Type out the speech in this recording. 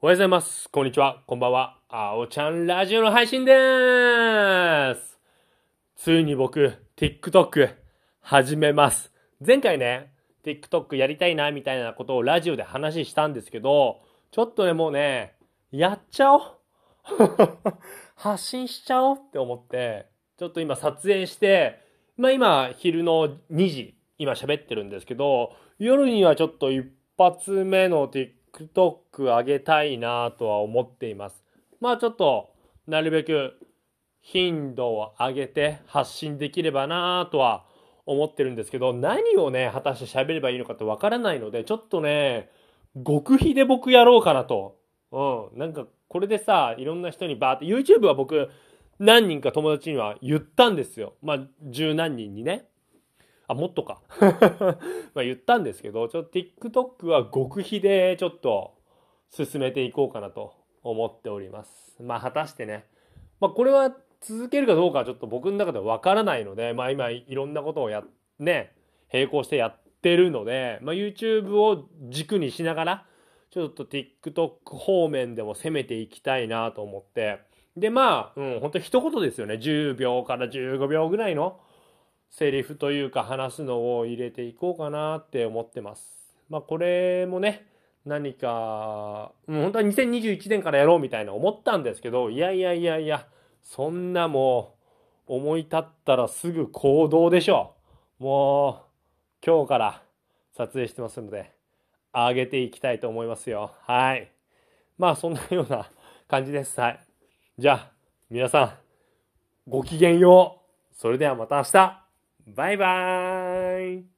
おはようございます。こんにちは。こんばんは。あおちゃんラジオの配信でーす。ついに僕、TikTok 始めます。前回ね、TikTok やりたいな、みたいなことをラジオで話したんですけど、ちょっとね、もうね、やっちゃおう。発信しちゃおうって思って、ちょっと今撮影して、まあ今、昼の2時、今喋ってるんですけど、夜にはちょっと一発目の TikTok 上げたいなとは思っています。まあちょっと、なるべく頻度を上げて発信できればなとは思ってるんですけど、何をね、果たして喋ればいいのかってわからないので、ちょっとね、極秘で僕やろうかなと。うん。なんか、これでさ、いろんな人にバーって、YouTube は僕、何人か友達には言ったんですよ。まあ、十何人にね。あ、もっとか。まあ言ったんですけど、ちょっと TikTok は極秘でちょっと進めていこうかなと思っております。まあ果たしてね。まあこれは続けるかどうかはちょっと僕の中ではわからないので、まあ今いろんなことをや、ね、並行してやってるので、まあ YouTube を軸にしながら、ちょっと TikTok 方面でも攻めていきたいなと思って。で、まあ、うん、本当一言ですよね。10秒から15秒ぐらいのセリフというか話すのを入れていこうかなって思ってます。まあこれもね、何か、う、本当は2021年からやろうみたいな思ったんですけど、いやいやいやいや、そんなもう思い立ったらすぐ行動でしょう。もう今日から撮影してますので、上げていきたいと思いますよ。はい。まあそんなような感じです。はい。じゃあ、皆さん、ごきげんよう。それではまた明日。バイバーイ。